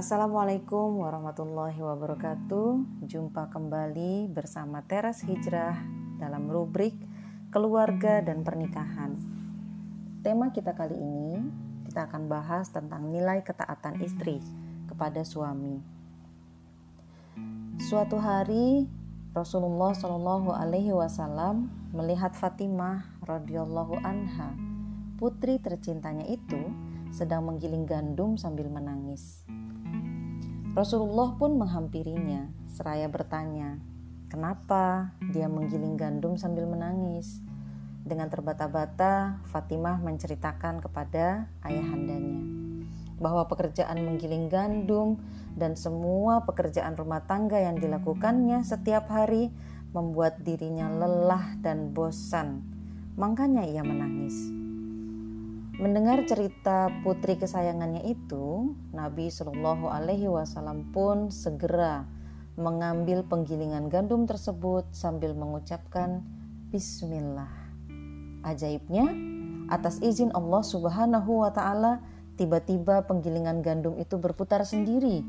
Assalamualaikum warahmatullahi wabarakatuh. Jumpa kembali bersama Teras Hijrah dalam rubrik keluarga dan pernikahan. Tema kita kali ini kita akan bahas tentang nilai ketaatan istri kepada suami. Suatu hari Rasulullah Shallallahu Alaihi Wasallam melihat Fatimah radhiyallahu anha, putri tercintanya itu sedang menggiling gandum sambil menangis. Rasulullah pun menghampirinya, seraya bertanya, "Kenapa dia menggiling gandum sambil menangis?" Dengan terbata-bata, Fatimah menceritakan kepada ayahandanya bahwa pekerjaan menggiling gandum dan semua pekerjaan rumah tangga yang dilakukannya setiap hari membuat dirinya lelah dan bosan. Makanya ia menangis. Mendengar cerita putri kesayangannya itu, Nabi Shallallahu Alaihi Wasallam pun segera mengambil penggilingan gandum tersebut sambil mengucapkan Bismillah. Ajaibnya, atas izin Allah Subhanahu wa Ta'ala, tiba-tiba penggilingan gandum itu berputar sendiri.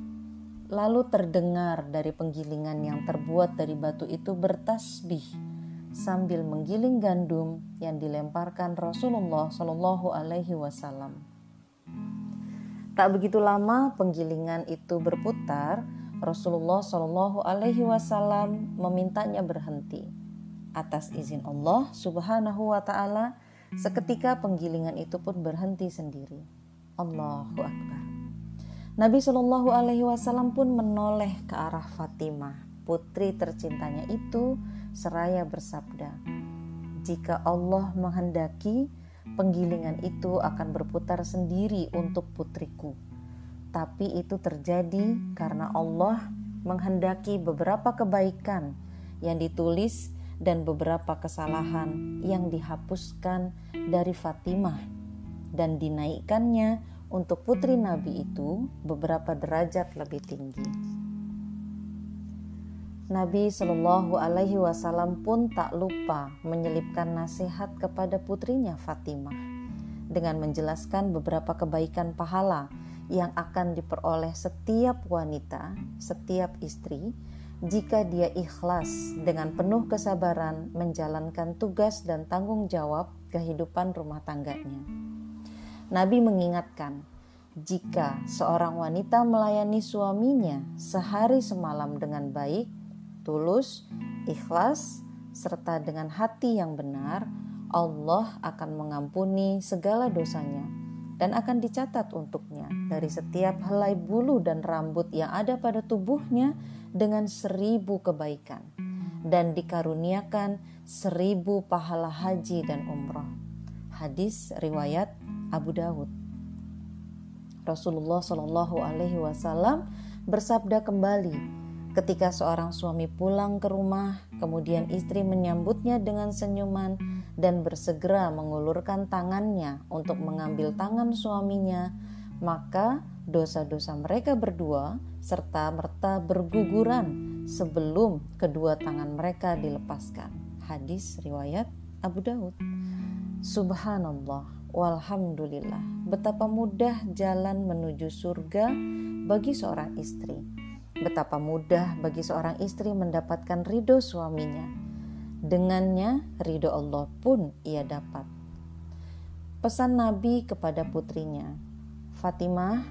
Lalu terdengar dari penggilingan yang terbuat dari batu itu bertasbih sambil menggiling gandum yang dilemparkan Rasulullah Shallallahu Alaihi Wasallam. Tak begitu lama penggilingan itu berputar, Rasulullah Shallallahu Alaihi Wasallam memintanya berhenti. Atas izin Allah Subhanahu Wa Taala, seketika penggilingan itu pun berhenti sendiri. Allahu Akbar. Nabi Shallallahu Alaihi Wasallam pun menoleh ke arah Fatimah, putri tercintanya itu seraya bersabda, "Jika Allah menghendaki, penggilingan itu akan berputar sendiri untuk putriku. Tapi itu terjadi karena Allah menghendaki beberapa kebaikan yang ditulis dan beberapa kesalahan yang dihapuskan dari Fatimah dan dinaikkannya untuk putri Nabi itu beberapa derajat lebih tinggi. Nabi Shallallahu Alaihi Wasallam pun tak lupa menyelipkan nasihat kepada putrinya Fatimah dengan menjelaskan beberapa kebaikan pahala yang akan diperoleh setiap wanita, setiap istri, jika dia ikhlas dengan penuh kesabaran menjalankan tugas dan tanggung jawab kehidupan rumah tangganya. Nabi mengingatkan, jika seorang wanita melayani suaminya sehari semalam dengan baik, tulus, ikhlas, serta dengan hati yang benar, Allah akan mengampuni segala dosanya dan akan dicatat untuknya dari setiap helai bulu dan rambut yang ada pada tubuhnya dengan seribu kebaikan dan dikaruniakan seribu pahala haji dan umroh. Hadis riwayat Abu Dawud. Rasulullah Shallallahu Alaihi Wasallam bersabda kembali, Ketika seorang suami pulang ke rumah, kemudian istri menyambutnya dengan senyuman dan bersegera mengulurkan tangannya untuk mengambil tangan suaminya, maka dosa-dosa mereka berdua serta merta berguguran sebelum kedua tangan mereka dilepaskan. Hadis riwayat Abu Daud. Subhanallah, walhamdulillah, betapa mudah jalan menuju surga bagi seorang istri Betapa mudah bagi seorang istri mendapatkan ridho suaminya. Dengannya, ridho Allah pun ia dapat. Pesan Nabi kepada putrinya, Fatimah,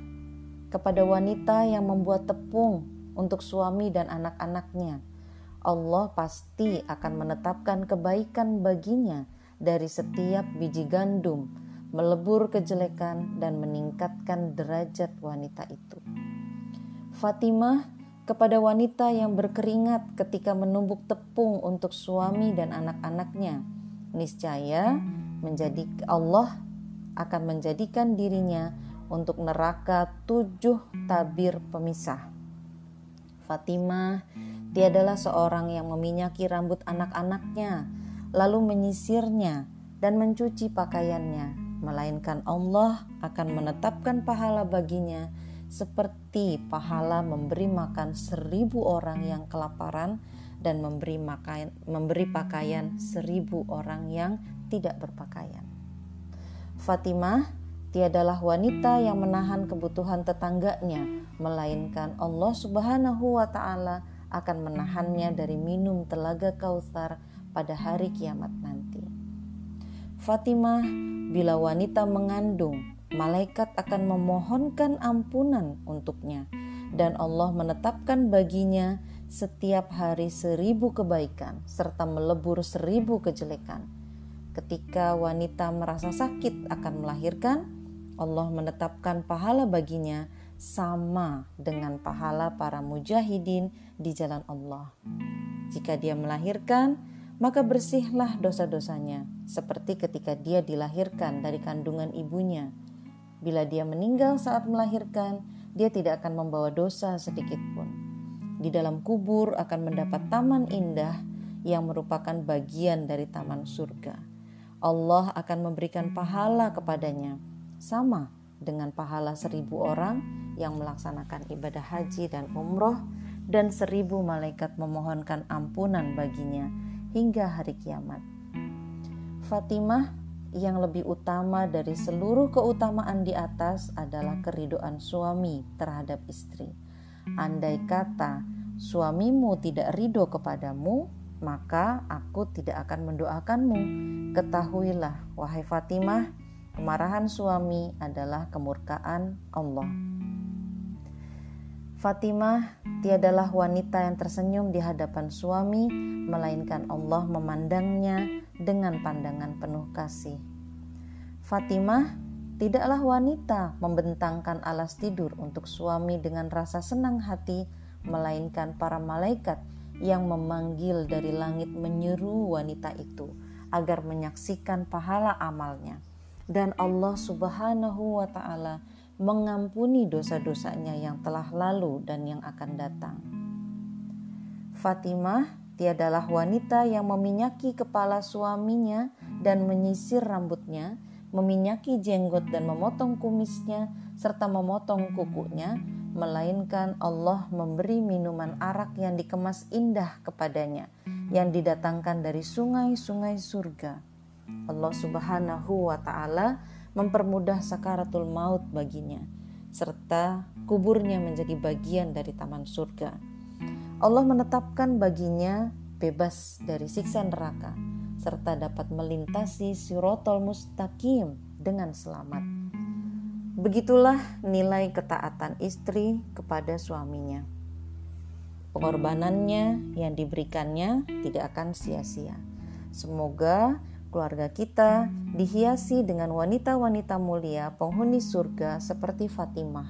kepada wanita yang membuat tepung untuk suami dan anak-anaknya, Allah pasti akan menetapkan kebaikan baginya dari setiap biji gandum, melebur kejelekan dan meningkatkan derajat wanita itu. Fatimah kepada wanita yang berkeringat ketika menumbuk tepung untuk suami dan anak-anaknya. Niscaya menjadi Allah akan menjadikan dirinya untuk neraka tujuh tabir pemisah. Fatimah tiadalah seorang yang meminyaki rambut anak-anaknya, lalu menyisirnya dan mencuci pakaiannya, melainkan Allah akan menetapkan pahala baginya seperti pahala memberi makan seribu orang yang kelaparan dan memberi makan memberi pakaian seribu orang yang tidak berpakaian. Fatimah tiadalah wanita yang menahan kebutuhan tetangganya melainkan Allah Subhanahu wa taala akan menahannya dari minum telaga Kautsar pada hari kiamat nanti. Fatimah, bila wanita mengandung, malaikat akan memohonkan ampunan untuknya, dan Allah menetapkan baginya setiap hari seribu kebaikan serta melebur seribu kejelekan. Ketika wanita merasa sakit akan melahirkan, Allah menetapkan pahala baginya sama dengan pahala para mujahidin di jalan Allah. Jika dia melahirkan, maka bersihlah dosa-dosanya, seperti ketika dia dilahirkan dari kandungan ibunya. Bila dia meninggal saat melahirkan, dia tidak akan membawa dosa sedikit pun di dalam kubur akan mendapat taman indah yang merupakan bagian dari taman surga. Allah akan memberikan pahala kepadanya, sama dengan pahala seribu orang yang melaksanakan ibadah haji dan umroh, dan seribu malaikat memohonkan ampunan baginya hingga hari kiamat. Fatimah yang lebih utama dari seluruh keutamaan di atas adalah keridoan suami terhadap istri Andai kata suamimu tidak ridho kepadamu, maka aku tidak akan mendoakanmu. Ketahuilah, wahai Fatimah, kemarahan suami adalah kemurkaan Allah. Fatimah tiadalah wanita yang tersenyum di hadapan suami, melainkan Allah memandangnya dengan pandangan penuh kasih. Fatimah Tidaklah wanita membentangkan alas tidur untuk suami dengan rasa senang hati, melainkan para malaikat yang memanggil dari langit menyeru wanita itu agar menyaksikan pahala amalnya. Dan Allah Subhanahu wa Ta'ala mengampuni dosa-dosanya yang telah lalu dan yang akan datang. Fatimah tiadalah wanita yang meminyaki kepala suaminya dan menyisir rambutnya meminyaki jenggot dan memotong kumisnya serta memotong kukunya, melainkan Allah memberi minuman arak yang dikemas indah kepadanya, yang didatangkan dari sungai-sungai surga. Allah Subhanahu wa Ta'ala mempermudah sakaratul maut baginya, serta kuburnya menjadi bagian dari taman surga. Allah menetapkan baginya bebas dari siksa neraka serta dapat melintasi sirotol mustaqim dengan selamat. Begitulah nilai ketaatan istri kepada suaminya. Pengorbanannya yang diberikannya tidak akan sia-sia. Semoga keluarga kita dihiasi dengan wanita-wanita mulia penghuni surga seperti Fatimah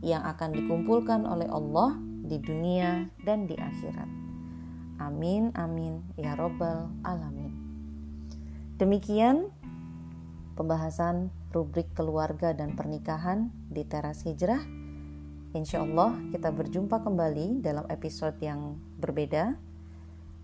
yang akan dikumpulkan oleh Allah di dunia dan di akhirat. Amin, amin, ya Robbal 'Alamin. Demikian pembahasan rubrik keluarga dan pernikahan di teras hijrah. Insya Allah kita berjumpa kembali dalam episode yang berbeda.